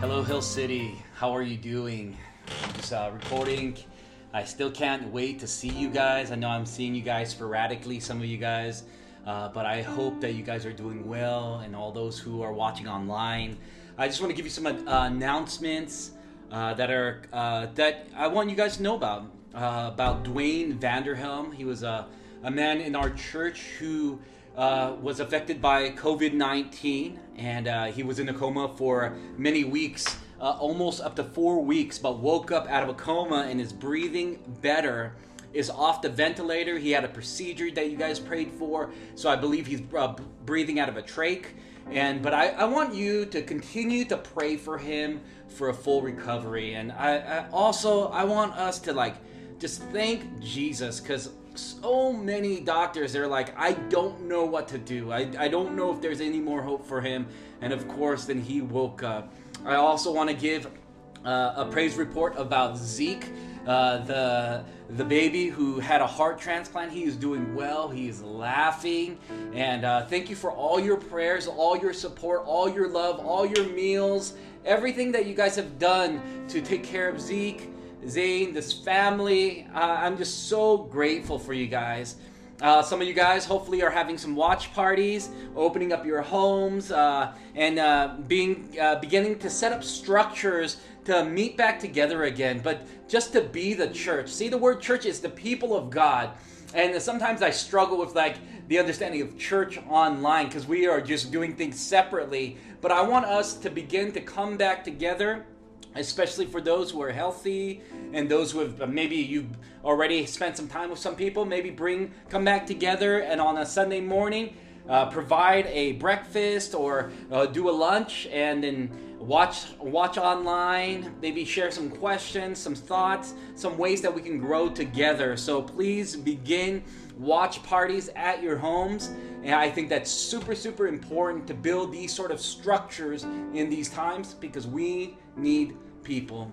Hello, Hill City. How are you doing? I'm just uh, recording. I still can't wait to see you guys. I know I'm seeing you guys sporadically, some of you guys, uh, but I hope that you guys are doing well and all those who are watching online. I just want to give you some uh, announcements uh, that are uh, that I want you guys to know about. Uh, about Dwayne Vanderhelm. He was a, a man in our church who uh, was affected by COVID 19, and uh, he was in a coma for many weeks, uh, almost up to four weeks, but woke up out of a coma and is breathing better. Is off the ventilator. He had a procedure that you guys prayed for, so I believe he's uh, breathing out of a trach. And but I, I want you to continue to pray for him for a full recovery, and I, I also I want us to like just thank Jesus because so many doctors they're like i don't know what to do. I, I don't know if there's any more hope for him. And of course then he woke up. I also want to give uh, a praise report about zeke uh, the the baby who had a heart transplant. He is doing well. He is laughing. And uh, thank you for all your prayers all your support all your love all your meals everything that you guys have done to take care of zeke Zane, this family. Uh, I'm just so grateful for you guys. Uh, some of you guys hopefully are having some watch parties, opening up your homes, uh, and uh, being uh, beginning to set up structures to meet back together again. But just to be the church. See, the word church is the people of God, and sometimes I struggle with like the understanding of church online because we are just doing things separately. But I want us to begin to come back together especially for those who are healthy and those who have maybe you've already spent some time with some people maybe bring come back together and on a sunday morning uh, provide a breakfast or uh, do a lunch and then watch watch online maybe share some questions some thoughts some ways that we can grow together. So please begin watch parties at your homes. And i think that's super super important to build these sort of structures in these times because we need people.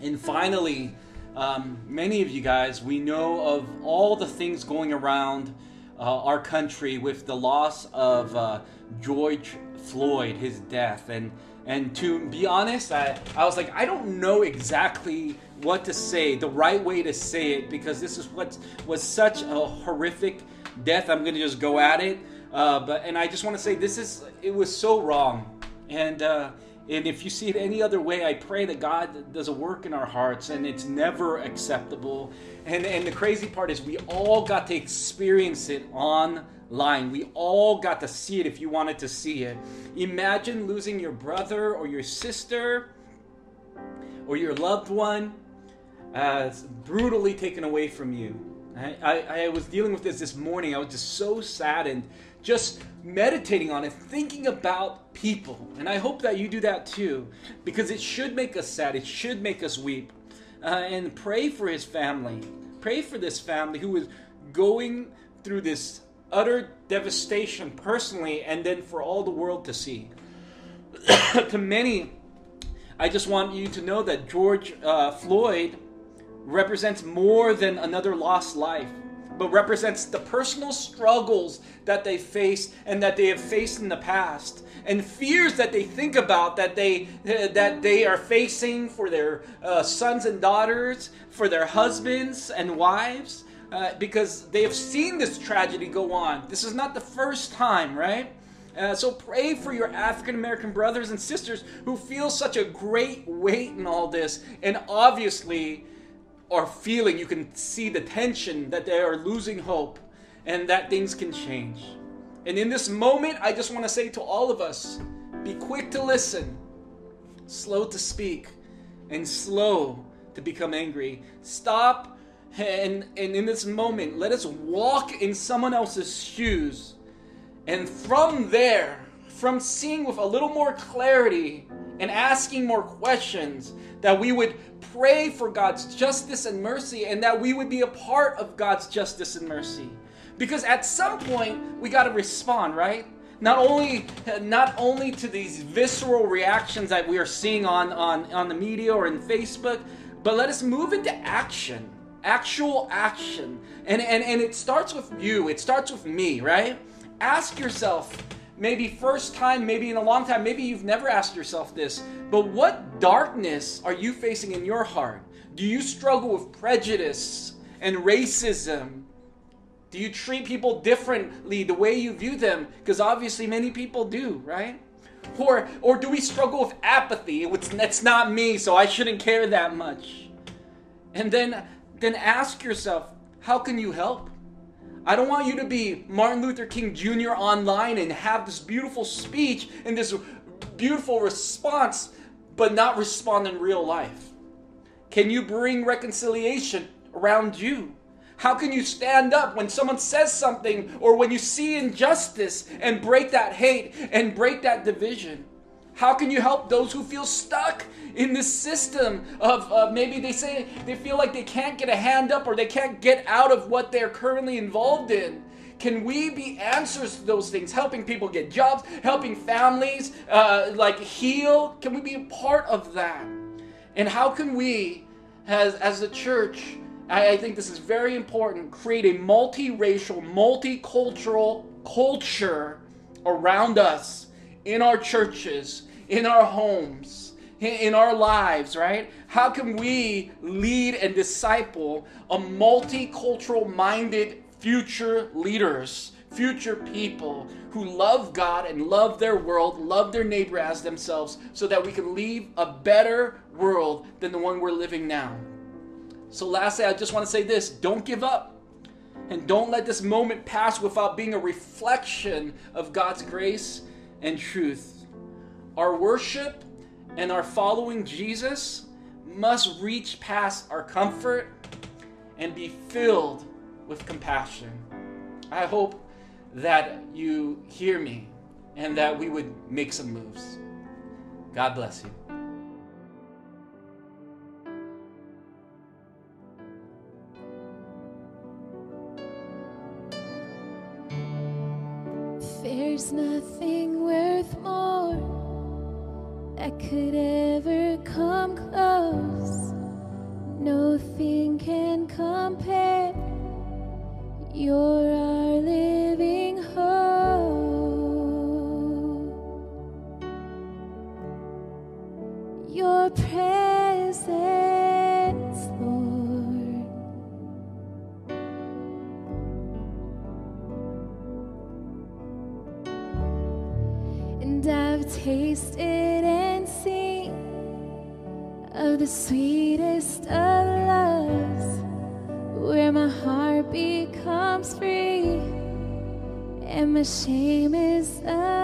And finally, um, many of you guys, we know of all the things going around uh, our country with the loss of uh, George Floyd, his death. And, and to be honest, I, I was like, I don't know exactly what to say, the right way to say it, because this is what was such a horrific death. I'm going to just go at it. Uh, but and I just want to say this is it was so wrong, and uh, and if you see it any other way, I pray that God does a work in our hearts and it's never acceptable. And, and the crazy part is, we all got to experience it online. We all got to see it if you wanted to see it. Imagine losing your brother or your sister or your loved one uh, brutally taken away from you. I, I, I was dealing with this this morning. I was just so saddened just meditating on it, thinking about people. And I hope that you do that too, because it should make us sad, it should make us weep. Uh, and pray for his family. Pray for this family who is going through this utter devastation personally and then for all the world to see. to many, I just want you to know that George uh, Floyd represents more than another lost life but represents the personal struggles that they face and that they have faced in the past and fears that they think about that they that they are facing for their uh, sons and daughters for their husbands and wives uh, because they have seen this tragedy go on. This is not the first time right? Uh, so pray for your African American brothers and sisters who feel such a great weight in all this and obviously are feeling, you can see the tension that they are losing hope and that things can change. And in this moment, I just want to say to all of us be quick to listen, slow to speak, and slow to become angry. Stop and, and in this moment, let us walk in someone else's shoes. And from there, from seeing with a little more clarity and asking more questions, that we would pray for God's justice and mercy and that we would be a part of God's justice and mercy. Because at some point we got to respond, right? Not only not only to these visceral reactions that we are seeing on, on, on the media or in Facebook, but let us move into action. Actual action. And, and and it starts with you, it starts with me, right? Ask yourself, maybe first time, maybe in a long time, maybe you've never asked yourself this, but what darkness are you facing in your heart? Do you struggle with prejudice and racism? Do you treat people differently the way you view them? Because obviously many people do, right? Or, or do we struggle with apathy? It's, it's not me, so I shouldn't care that much. And then, then ask yourself, how can you help? I don't want you to be Martin Luther King Jr. online and have this beautiful speech and this beautiful response, but not respond in real life. Can you bring reconciliation around you? How can you stand up when someone says something or when you see injustice and break that hate and break that division? How can you help those who feel stuck in this system of uh, maybe they say they feel like they can't get a hand up or they can't get out of what they're currently involved in? Can we be answers to those things? Helping people get jobs, helping families uh, like heal? Can we be a part of that? And how can we, as, as a church, I, I think this is very important, create a multiracial, multicultural culture around us in our churches, in our homes, in our lives, right? How can we lead and disciple a multicultural minded future leaders, future people who love God and love their world, love their neighbor as themselves, so that we can leave a better world than the one we're living now? So, lastly, I just want to say this don't give up. And don't let this moment pass without being a reflection of God's grace and truth. Our worship and our following Jesus must reach past our comfort and be filled with compassion. I hope that you hear me and that we would make some moves. God bless you. There's nothing worth more that could ever come close. Nothing can compare. You're our living hope. Your presence, tasted and seen of the sweetest of loves, where my heart becomes free and my shame is undone.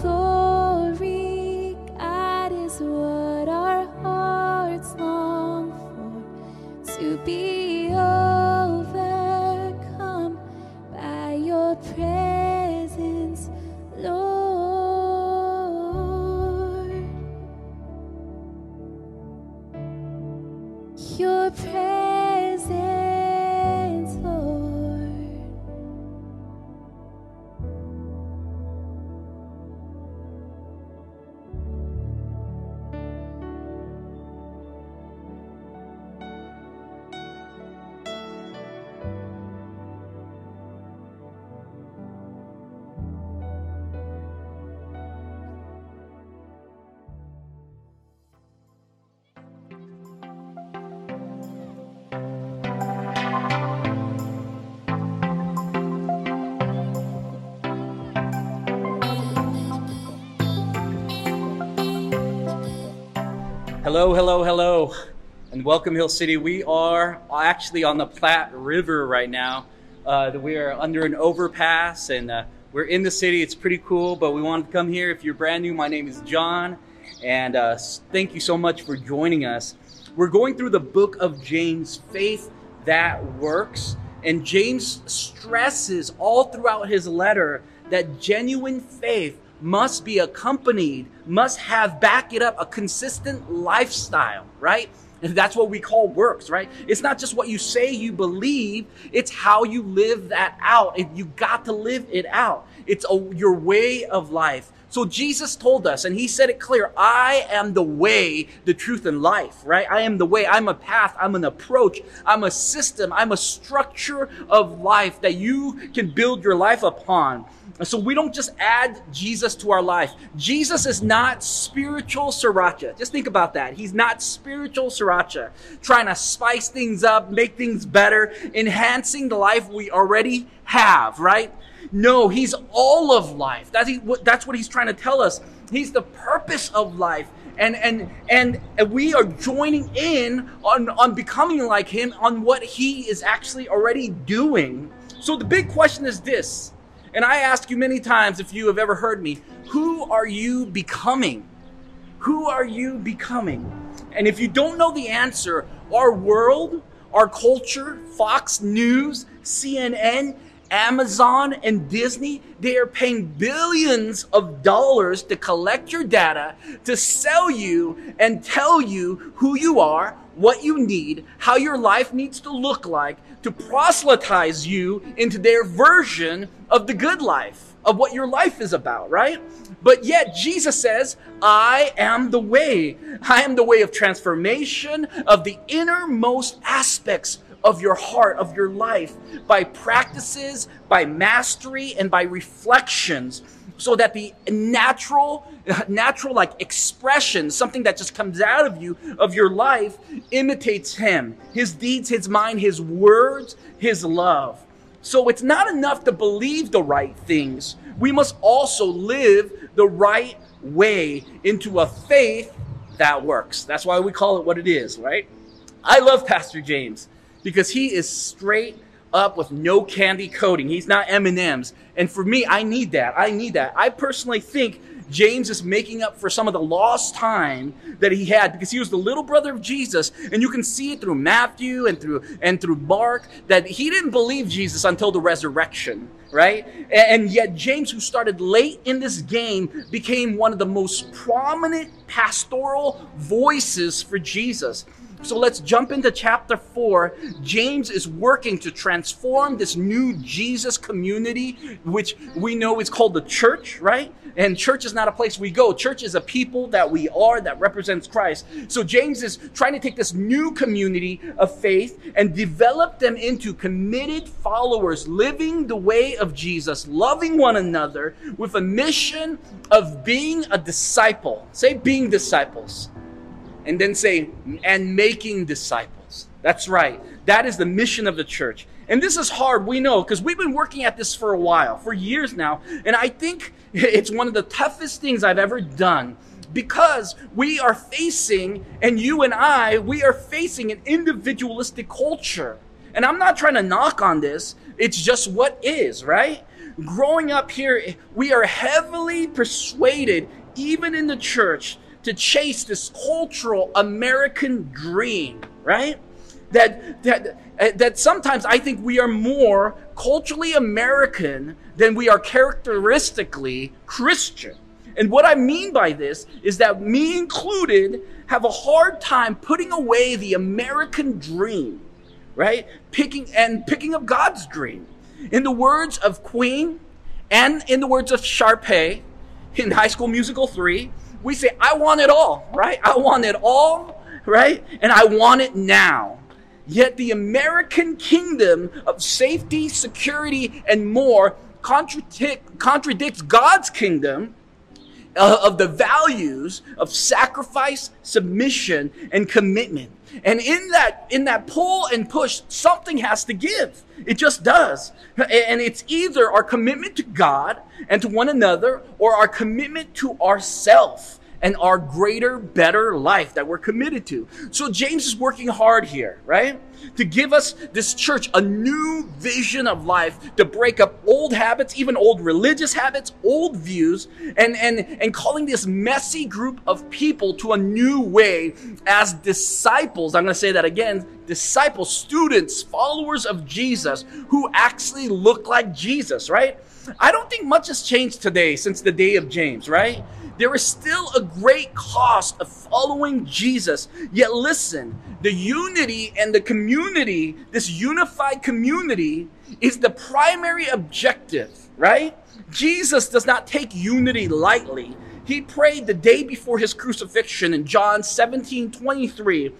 Your Hello, hello, hello, and welcome Hill City. We are actually on the Platte River right now. Uh, we are under an overpass, and uh, we're in the city. It's pretty cool, but we wanted to come here. If you're brand new, my name is John, and uh, thank you so much for joining us. We're going through the book of James, faith that works, and James stresses all throughout his letter that genuine faith must be accompanied, must have back it up a consistent lifestyle, right? And that's what we call works, right? It's not just what you say you believe, it's how you live that out. And you got to live it out. It's a, your way of life. So Jesus told us, and he said it clear I am the way, the truth, and life, right? I am the way. I'm a path. I'm an approach. I'm a system. I'm a structure of life that you can build your life upon. So we don't just add Jesus to our life. Jesus is not spiritual sriracha. Just think about that. He's not spiritual sriracha, trying to spice things up, make things better, enhancing the life we already have, right? No, he's all of life. That's, he, that's what he's trying to tell us. He's the purpose of life. And, and, and we are joining in on, on becoming like him on what he is actually already doing. So the big question is this, and I ask you many times if you have ever heard me, who are you becoming? Who are you becoming? And if you don't know the answer, our world, our culture, Fox News, CNN, Amazon, and Disney, they are paying billions of dollars to collect your data, to sell you and tell you who you are, what you need, how your life needs to look like, to proselytize you into their version of the good life, of what your life is about, right? But yet Jesus says, I am the way. I am the way of transformation of the innermost aspects of your heart, of your life, by practices, by mastery, and by reflections, so that the natural, natural like expression, something that just comes out of you, of your life, imitates Him, His deeds, His mind, His words, His love. So it's not enough to believe the right things. We must also live the right way into a faith that works. That's why we call it what it is, right? I love Pastor James because he is straight up with no candy coating. He's not M&Ms. And for me, I need that. I need that. I personally think James is making up for some of the lost time that he had because he was the little brother of Jesus and you can see it through Matthew and through and through Mark that he didn't believe Jesus until the resurrection right and yet James who started late in this game became one of the most prominent pastoral voices for Jesus so let's jump into chapter 4. James is working to transform this new Jesus community, which we know is called the church, right? And church is not a place we go. Church is a people that we are that represents Christ. So James is trying to take this new community of faith and develop them into committed followers, living the way of Jesus, loving one another with a mission of being a disciple. Say, being disciples and then say, and making disciples. That's right. That is the mission of the church. And this is hard, we know, because we've been working at this for a while, for years now. And I think it's one of the toughest things I've ever done because we are facing, and you and I, we are facing an individualistic culture. And I'm not trying to knock on this, it's just what is, right? Growing up here, we are heavily persuaded, even in the church, to chase this cultural American dream, right? That, that, uh, that sometimes I think we are more culturally American than we are characteristically Christian. And what I mean by this is that me included have a hard time putting away the American dream, right? Picking and picking up God's dream. In the words of Queen and in the words of Sharpay in High School Musical 3, we say, I want it all, right? I want it all, right? And I want it now. Yet the American kingdom of safety, security, and more contradict, contradicts God's kingdom uh, of the values of sacrifice, submission, and commitment. And in that, in that pull and push, something has to give. It just does. And it's either our commitment to God and to one another or our commitment to ourself and our greater, better life that we're committed to. So James is working hard here, right? To give us this church a new vision of life, to break up old habits, even old religious habits, old views, and, and, and calling this messy group of people to a new way as disciples. I'm going to say that again disciples, students, followers of Jesus who actually look like Jesus, right? I don't think much has changed today since the day of James, right? There is still a great cost of following Jesus. Yet listen, the unity and the community, this unified community, is the primary objective, right? Jesus does not take unity lightly. He prayed the day before his crucifixion in John 17 23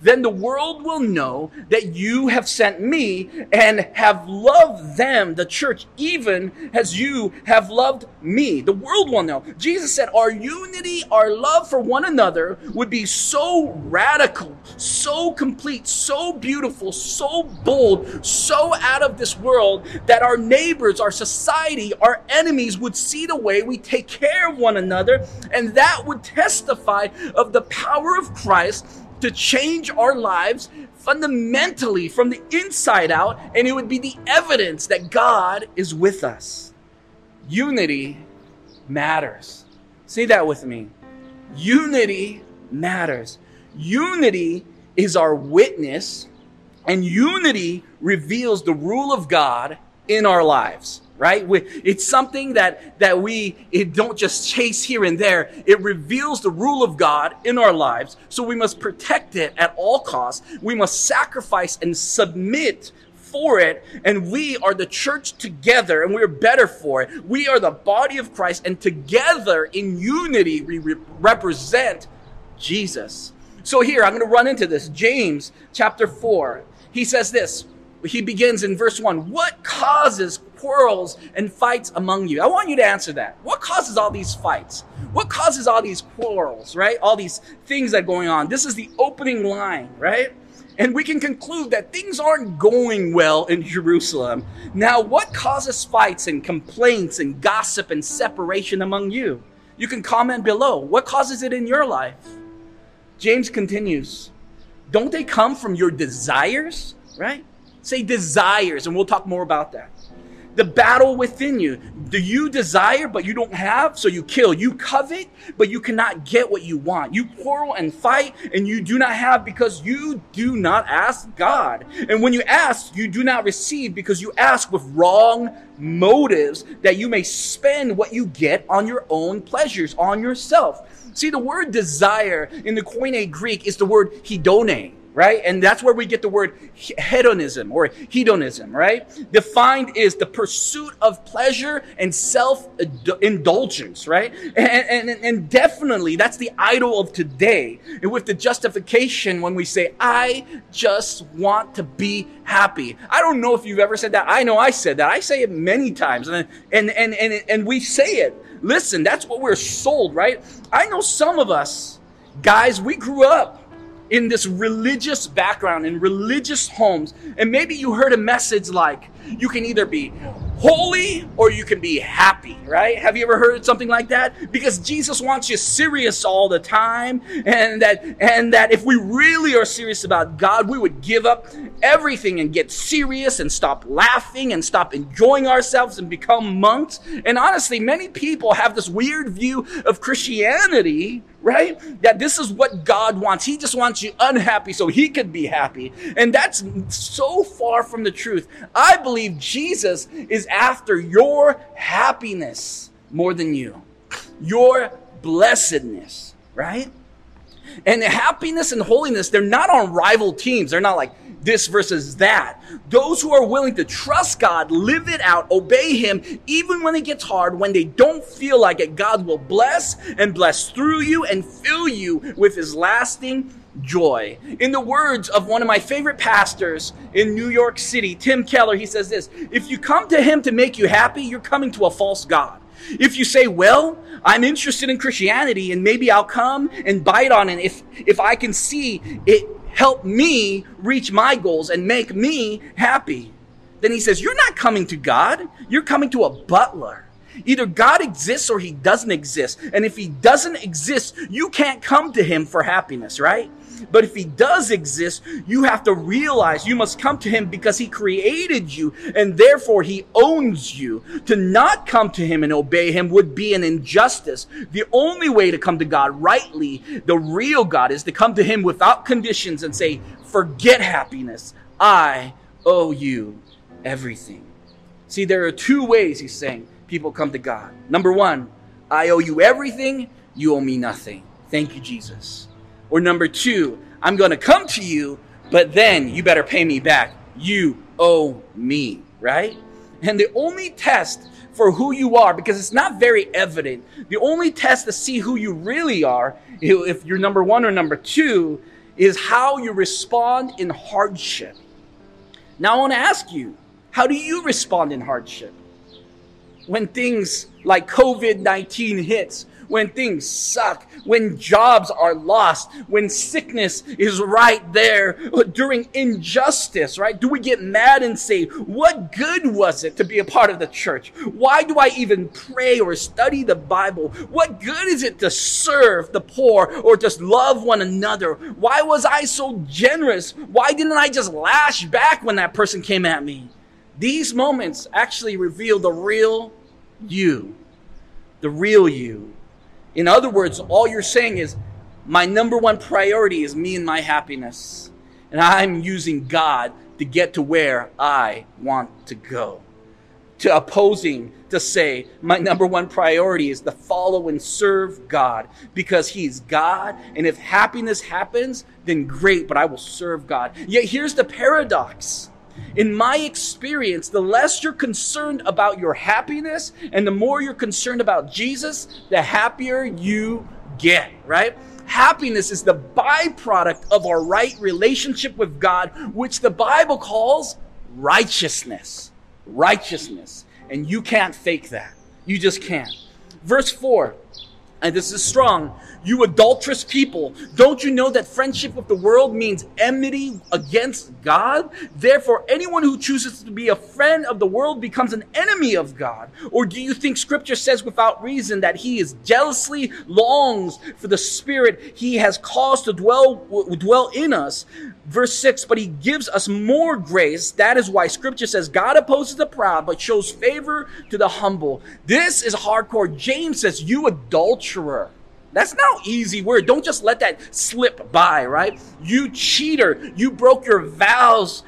then the world will know that you have sent me and have loved them, the church, even as you have loved me. The world will know. Jesus said, Our unity, our love for one another would be so radical, so complete, so beautiful, so bold, so out of this world that our neighbors, our society, our enemies would see the way we take care of one another, and that would testify of the power of Christ to change our lives fundamentally from the inside out, and it would be the evidence that God is with us. Unity matters. Say that with me. Unity matters. Unity is our witness, and unity reveals the rule of God in our lives right? It's something that that we it don't just chase here and there. It reveals the rule of god in our lives. So we must protect it at all costs. We must sacrifice and submit for it. And we are the church together and we're better for it. We are the body of christ and together in unity we re- represent jesus. So here i'm going to run into this. James chapter 4 he says this he begins in verse 1 What causes quarrels and fights among you? I want you to answer that. What causes all these fights? What causes all these quarrels, right? All these things that are going on. This is the opening line, right? And we can conclude that things aren't going well in Jerusalem. Now, what causes fights and complaints and gossip and separation among you? You can comment below. What causes it in your life? James continues Don't they come from your desires, right? Say desires, and we'll talk more about that. The battle within you. Do you desire, but you don't have, so you kill? You covet, but you cannot get what you want. You quarrel and fight, and you do not have because you do not ask God. And when you ask, you do not receive because you ask with wrong motives that you may spend what you get on your own pleasures, on yourself. See, the word desire in the Koine Greek is the word hedone right? And that's where we get the word hedonism or hedonism, right? Defined is the pursuit of pleasure and self indulgence, right? And, and, and definitely that's the idol of today. And with the justification when we say, I just want to be happy. I don't know if you've ever said that. I know I said that. I say it many times and, and, and, and, and we say it. Listen, that's what we're sold, right? I know some of us, guys, we grew up in this religious background, in religious homes, and maybe you heard a message like, you can either be holy or you can be happy, right? Have you ever heard something like that? Because Jesus wants you serious all the time, and that and that if we really are serious about God, we would give up everything and get serious and stop laughing and stop enjoying ourselves and become monks. And honestly, many people have this weird view of Christianity right? That this is what God wants. He just wants you unhappy so he could be happy. And that's so far from the truth. I believe Jesus is after your happiness more than you, your blessedness, right? And happiness and holiness, they're not on rival teams. They're not like, this versus that. Those who are willing to trust God, live it out, obey Him, even when it gets hard, when they don't feel like it, God will bless and bless through you and fill you with His lasting joy. In the words of one of my favorite pastors in New York City, Tim Keller, he says this If you come to Him to make you happy, you're coming to a false God. If you say, well, I'm interested in Christianity and maybe I'll come and bite on it if, if I can see it help me reach my goals and make me happy. Then he says, You're not coming to God, you're coming to a butler. Either God exists or he doesn't exist. And if he doesn't exist, you can't come to him for happiness, right? But if he does exist, you have to realize you must come to him because he created you and therefore he owns you. To not come to him and obey him would be an injustice. The only way to come to God rightly, the real God, is to come to him without conditions and say, forget happiness. I owe you everything. See, there are two ways he's saying people come to God. Number one, I owe you everything, you owe me nothing. Thank you, Jesus. Or number two, I'm going to come to you, but then you better pay me back. You owe me, right? And the only test for who you are, because it's not very evident, the only test to see who you really are, if you're number one or number two, is how you respond in hardship. Now, I want to ask you, how do you respond in hardship? When things like COVID 19 hits, when things suck, when jobs are lost, when sickness is right there, uh, during injustice, right? Do we get mad and say, what good was it to be a part of the church? Why do I even pray or study the Bible? What good is it to serve the poor or just love one another? Why was I so generous? Why didn't I just lash back when that person came at me? These moments actually reveal the real you. The real you In other words, all you're saying is, my number one priority is me and my happiness. And I'm using God to get to where I want to go. To opposing, to say, my number one priority is to follow and serve God because He's God. And if happiness happens, then great, but I will serve God. Yet here's the paradox. In my experience, the less you're concerned about your happiness and the more you're concerned about Jesus, the happier you get, right? Happiness is the byproduct of our right relationship with God, which the Bible calls righteousness. Righteousness. And you can't fake that. You just can't. Verse 4, and this is strong. You adulterous people, don't you know that friendship with the world means enmity against God? Therefore, anyone who chooses to be a friend of the world becomes an enemy of God. Or do you think scripture says without reason that he is jealously longs for the spirit he has caused to dwell, dwell in us? Verse 6, but he gives us more grace. That is why scripture says God opposes the proud, but shows favor to the humble. This is hardcore. James says, you adulterer. That's no easy word. Don't just let that slip by, right? You cheater. You broke your vows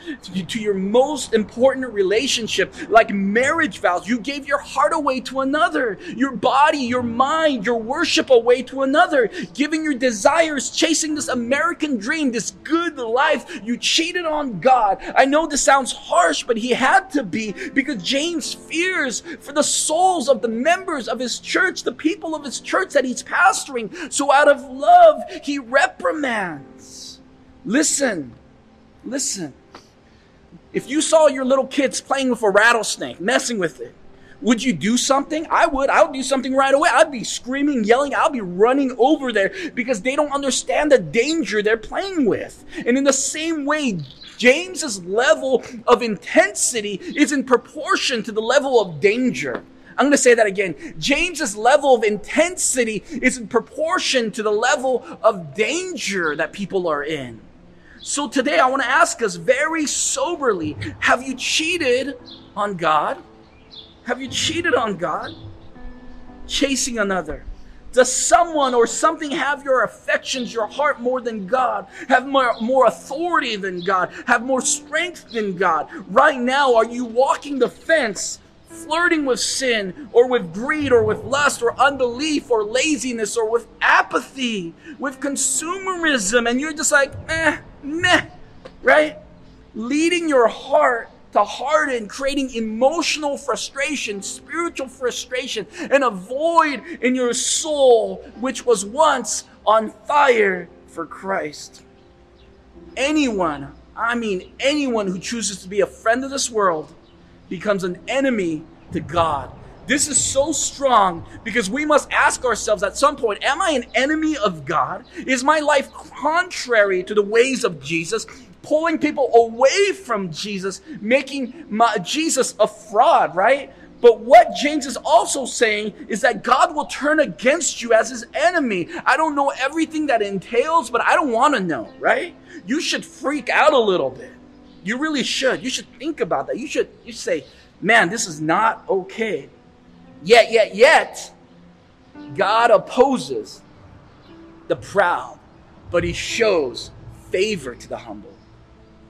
to your most important relationship, like marriage vows. You gave your heart away to another, your body, your mind, your worship away to another, giving your desires, chasing this American dream, this good life. You cheated on God. I know this sounds harsh, but he had to be because James fears for the souls of the members of his church, the people of his church that he's pastoring so out of love, he reprimands. Listen, listen. If you saw your little kids playing with a rattlesnake, messing with it, would you do something? I would. I would do something right away. I'd be screaming, yelling. I'll be running over there because they don't understand the danger they're playing with. And in the same way, James's level of intensity is in proportion to the level of danger. I'm going to say that again. James's level of intensity is in proportion to the level of danger that people are in. So today I want to ask us very soberly, have you cheated on God? Have you cheated on God? Chasing another. Does someone or something have your affections, your heart more than God? Have more, more authority than God? Have more strength than God? Right now, are you walking the fence flirting with sin or with greed or with lust or unbelief or laziness or with apathy, with consumerism, and you're just like, eh, meh, right? Leading your heart to harden, creating emotional frustration, spiritual frustration, and a void in your soul which was once on fire for Christ. Anyone, I mean anyone who chooses to be a friend of this world, becomes an enemy to God. This is so strong because we must ask ourselves at some point Am I an enemy of God? Is my life contrary to the ways of Jesus? Pulling people away from Jesus, making my, Jesus a fraud, right? But what James is also saying is that God will turn against you as his enemy. I don't know everything that entails, but I don't want to know, right? You should freak out a little bit. You really should. You should think about that. You should you say, man, this is not okay. Yet, yet, yet, God opposes the proud, but he shows favor to the humble.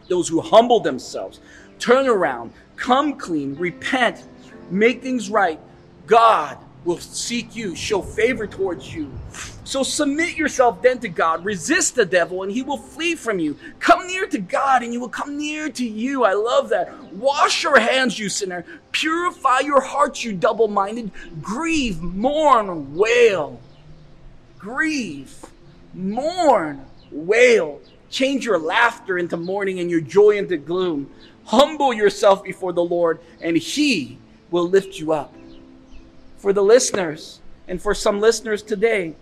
Those who humble themselves, turn around, come clean, repent, make things right. God will seek you, show favor towards you. So submit yourself then to God, resist the devil, and he will flee from you. Come near to God, and he will come near to you. I love that. Wash your hands, you sinner. Purify your hearts, you double minded. Grieve, mourn, wail. Grieve, mourn, wail. Change your laughter into mourning and your joy into gloom. Humble yourself before the Lord, and he will lift you up for the listeners and for some listeners today.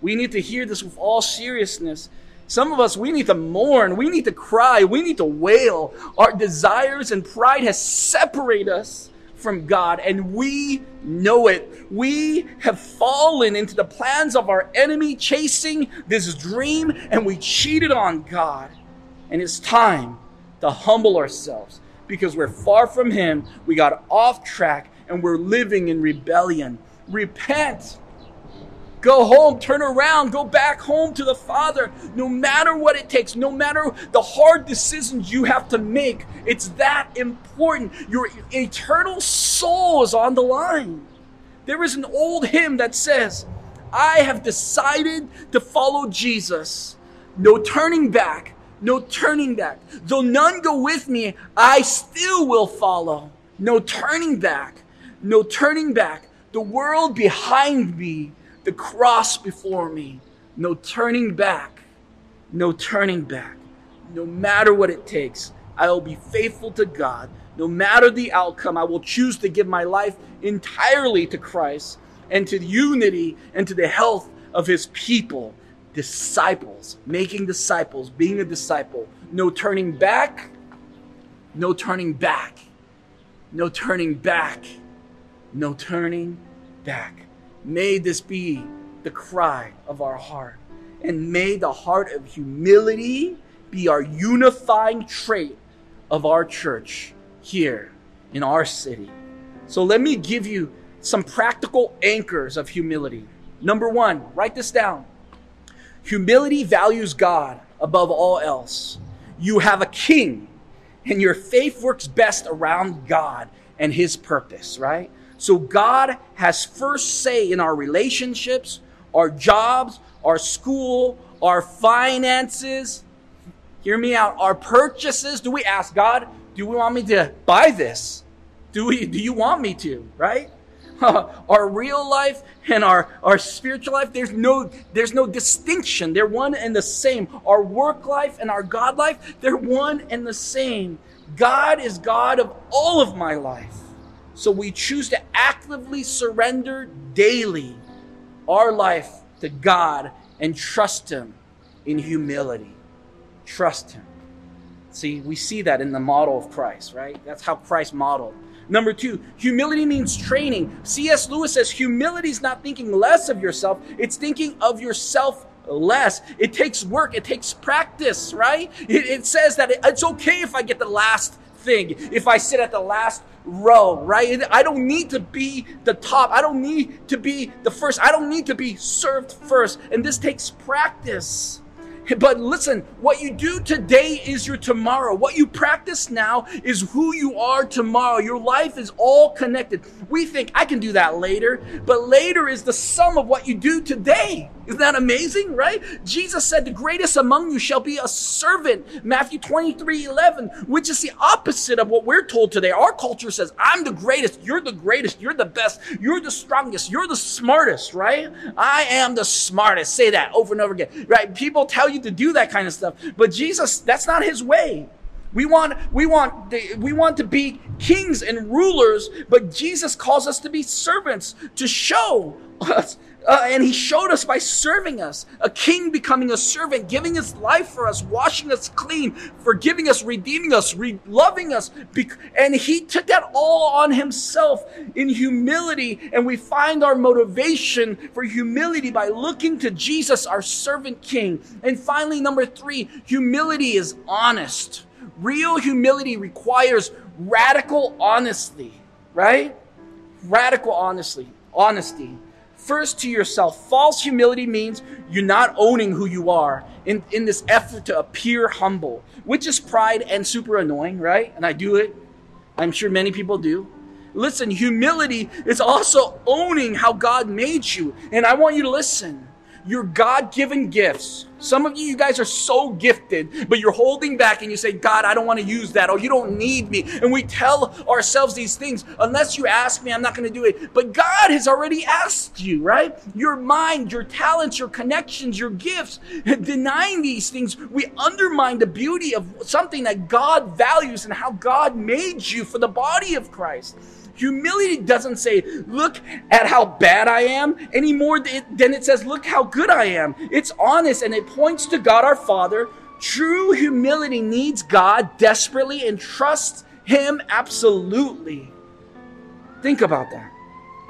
We need to hear this with all seriousness. Some of us, we need to mourn. We need to cry. We need to wail. Our desires and pride has separated us from God, and we know it. We have fallen into the plans of our enemy, chasing this dream, and we cheated on God. And it's time to humble ourselves because we're far from Him. We got off track and we're living in rebellion. Repent. Go home, turn around, go back home to the Father. No matter what it takes, no matter the hard decisions you have to make, it's that important. Your eternal soul is on the line. There is an old hymn that says, I have decided to follow Jesus. No turning back, no turning back. Though none go with me, I still will follow. No turning back, no turning back. The world behind me, the cross before me. No turning back, no turning back. No matter what it takes, I will be faithful to God. No matter the outcome, I will choose to give my life entirely to Christ and to unity and to the health of his people. Disciples, making disciples, being a disciple. No turning back, no turning back, no turning back, no turning back. May this be the cry of our heart. And may the heart of humility be our unifying trait of our church here in our city. So let me give you some practical anchors of humility. Number one, write this down. Humility values God above all else. You have a king, and your faith works best around God and his purpose, right? So God has first say in our relationships, our jobs, our school, our finances. Hear me out. Our purchases. Do we ask God, do we want me to buy this? Do we do you want me to, right? our real life and our, our spiritual life, there's no, there's no distinction. They're one and the same. Our work life and our God life, they're one and the same. God is God of all of my life. So we choose to actively surrender daily our life to God and trust Him in humility. Trust Him. See, we see that in the model of Christ, right? That's how Christ modeled. Number two, humility means training. C.S. Lewis says humility is not thinking less of yourself, it's thinking of yourself less. It takes work, it takes practice, right? It, it says that it, it's okay if I get the last thing, if I sit at the last row, right? I don't need to be the top. I don't need to be the first. I don't need to be served first. And this takes practice. But listen, what you do today is your tomorrow. What you practice now is who you are tomorrow. Your life is all connected. We think I can do that later, but later is the sum of what you do today. Isn't that amazing, right? Jesus said, The greatest among you shall be a servant. Matthew 23 11, which is the opposite of what we're told today. Our culture says, I'm the greatest, you're the greatest, you're the best, you're the strongest, you're the smartest, right? I am the smartest. Say that over and over again, right? People tell you to do that kind of stuff, but Jesus, that's not his way. We want, we want, we want to be kings and rulers, but Jesus calls us to be servants to show us uh, and he showed us by serving us. A king becoming a servant, giving his life for us, washing us clean, forgiving us, redeeming us, re- loving us. And he took that all on himself in humility. And we find our motivation for humility by looking to Jesus, our servant king. And finally, number three, humility is honest. Real humility requires radical honesty, right? Radical honesty. Honesty. First to yourself. False humility means you're not owning who you are in, in this effort to appear humble, which is pride and super annoying, right? And I do it. I'm sure many people do. Listen, humility is also owning how God made you. And I want you to listen your God given gifts. Some of you, you guys are so gifted, but you're holding back and you say, God, I don't want to use that, or you don't need me. And we tell ourselves these things, unless you ask me, I'm not going to do it. But God has already asked you, right? Your mind, your talents, your connections, your gifts. Denying these things, we undermine the beauty of something that God values and how God made you for the body of Christ. Humility doesn't say, look at how bad I am anymore than it says, look how good I am. It's honest and it points to God our Father. True humility needs God desperately and trusts Him absolutely. Think about that.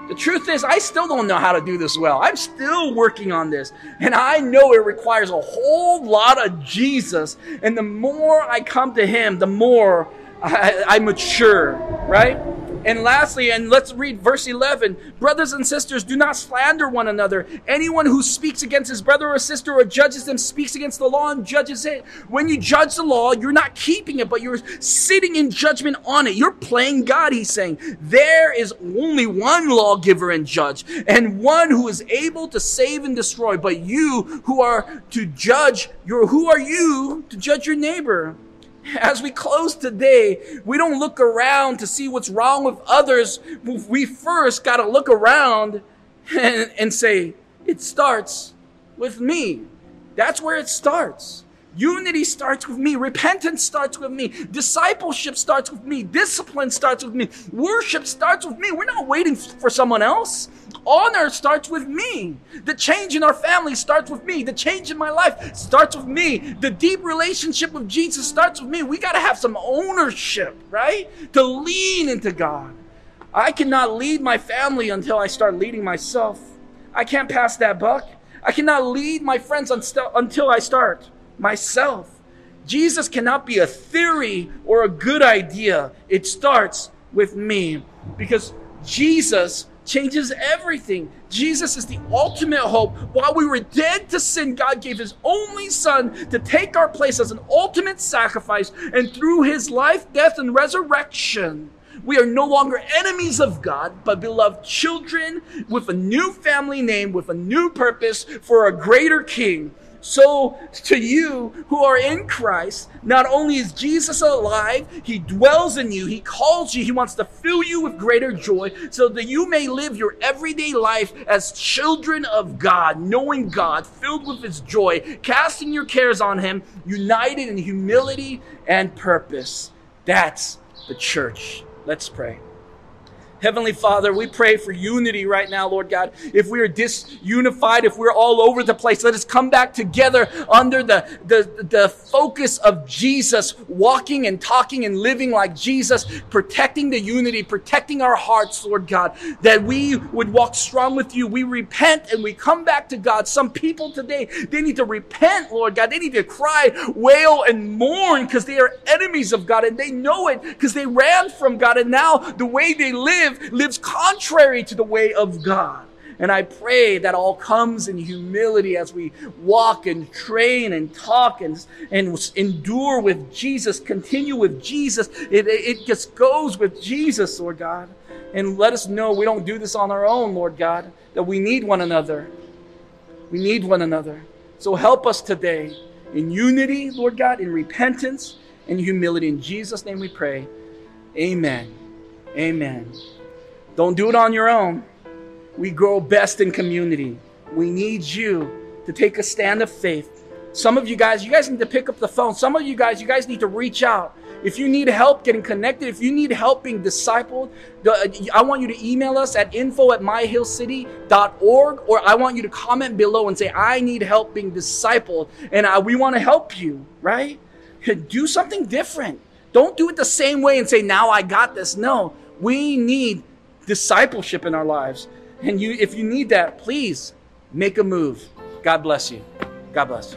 The truth is, I still don't know how to do this well. I'm still working on this. And I know it requires a whole lot of Jesus. And the more I come to Him, the more I, I mature, right? And lastly, and let's read verse 11 Brothers and sisters, do not slander one another. Anyone who speaks against his brother or sister or judges them speaks against the law and judges it. When you judge the law, you're not keeping it, but you're sitting in judgment on it. You're playing God, he's saying. There is only one lawgiver and judge, and one who is able to save and destroy. But you who are to judge your, who are you to judge your neighbor? As we close today, we don't look around to see what's wrong with others. We first got to look around and, and say, it starts with me. That's where it starts. Unity starts with me. Repentance starts with me. Discipleship starts with me. Discipline starts with me. Worship starts with me. We're not waiting for someone else. Honor starts with me. The change in our family starts with me. The change in my life starts with me. The deep relationship with Jesus starts with me. We got to have some ownership, right? To lean into God. I cannot lead my family until I start leading myself. I can't pass that buck. I cannot lead my friends until I start myself. Jesus cannot be a theory or a good idea. It starts with me because Jesus changes everything. Jesus is the ultimate hope. While we were dead to sin, God gave his only son to take our place as an ultimate sacrifice. And through his life, death, and resurrection, we are no longer enemies of God, but beloved children with a new family name, with a new purpose for a greater king. So to you who are in Christ, not only is Jesus alive, he dwells in you, he calls you, he wants to fill you with greater joy so that you may live your everyday life as children of God, knowing God, filled with his joy, casting your cares on him, united in humility and purpose. That's the church. Let's pray. Heavenly Father, we pray for unity right now, Lord God. If we are disunified, if we're all over the place, let us come back together under the, the, the focus of Jesus, walking and talking and living like Jesus, protecting the unity, protecting our hearts, Lord God, that we would walk strong with you. We repent and we come back to God. Some people today, they need to repent, Lord God. They need to cry, wail, and mourn because they are enemies of God and they know it because they ran from God. And now the way they live live lives contrary to the way of God. And I pray that all comes in humility as we walk and train and talk and, and endure with Jesus, continue with Jesus. It, it just goes with Jesus, Lord God. And let us know we don't do this on our own, Lord God, that we need one another. We need one another. So help us today in unity, Lord God, in repentance and humility. In Jesus' name we pray. Amen. Amen. Don't do it on your own. We grow best in community. We need you to take a stand of faith. Some of you guys, you guys need to pick up the phone. Some of you guys, you guys need to reach out. If you need help getting connected, if you need help being discipled, I want you to email us at info at myhillcity.org or I want you to comment below and say, I need help being discipled and I, we want to help you, right? Do something different. Don't do it the same way and say, now I got this. No, we need discipleship in our lives. And you, if you need that, please make a move. God bless you. God bless.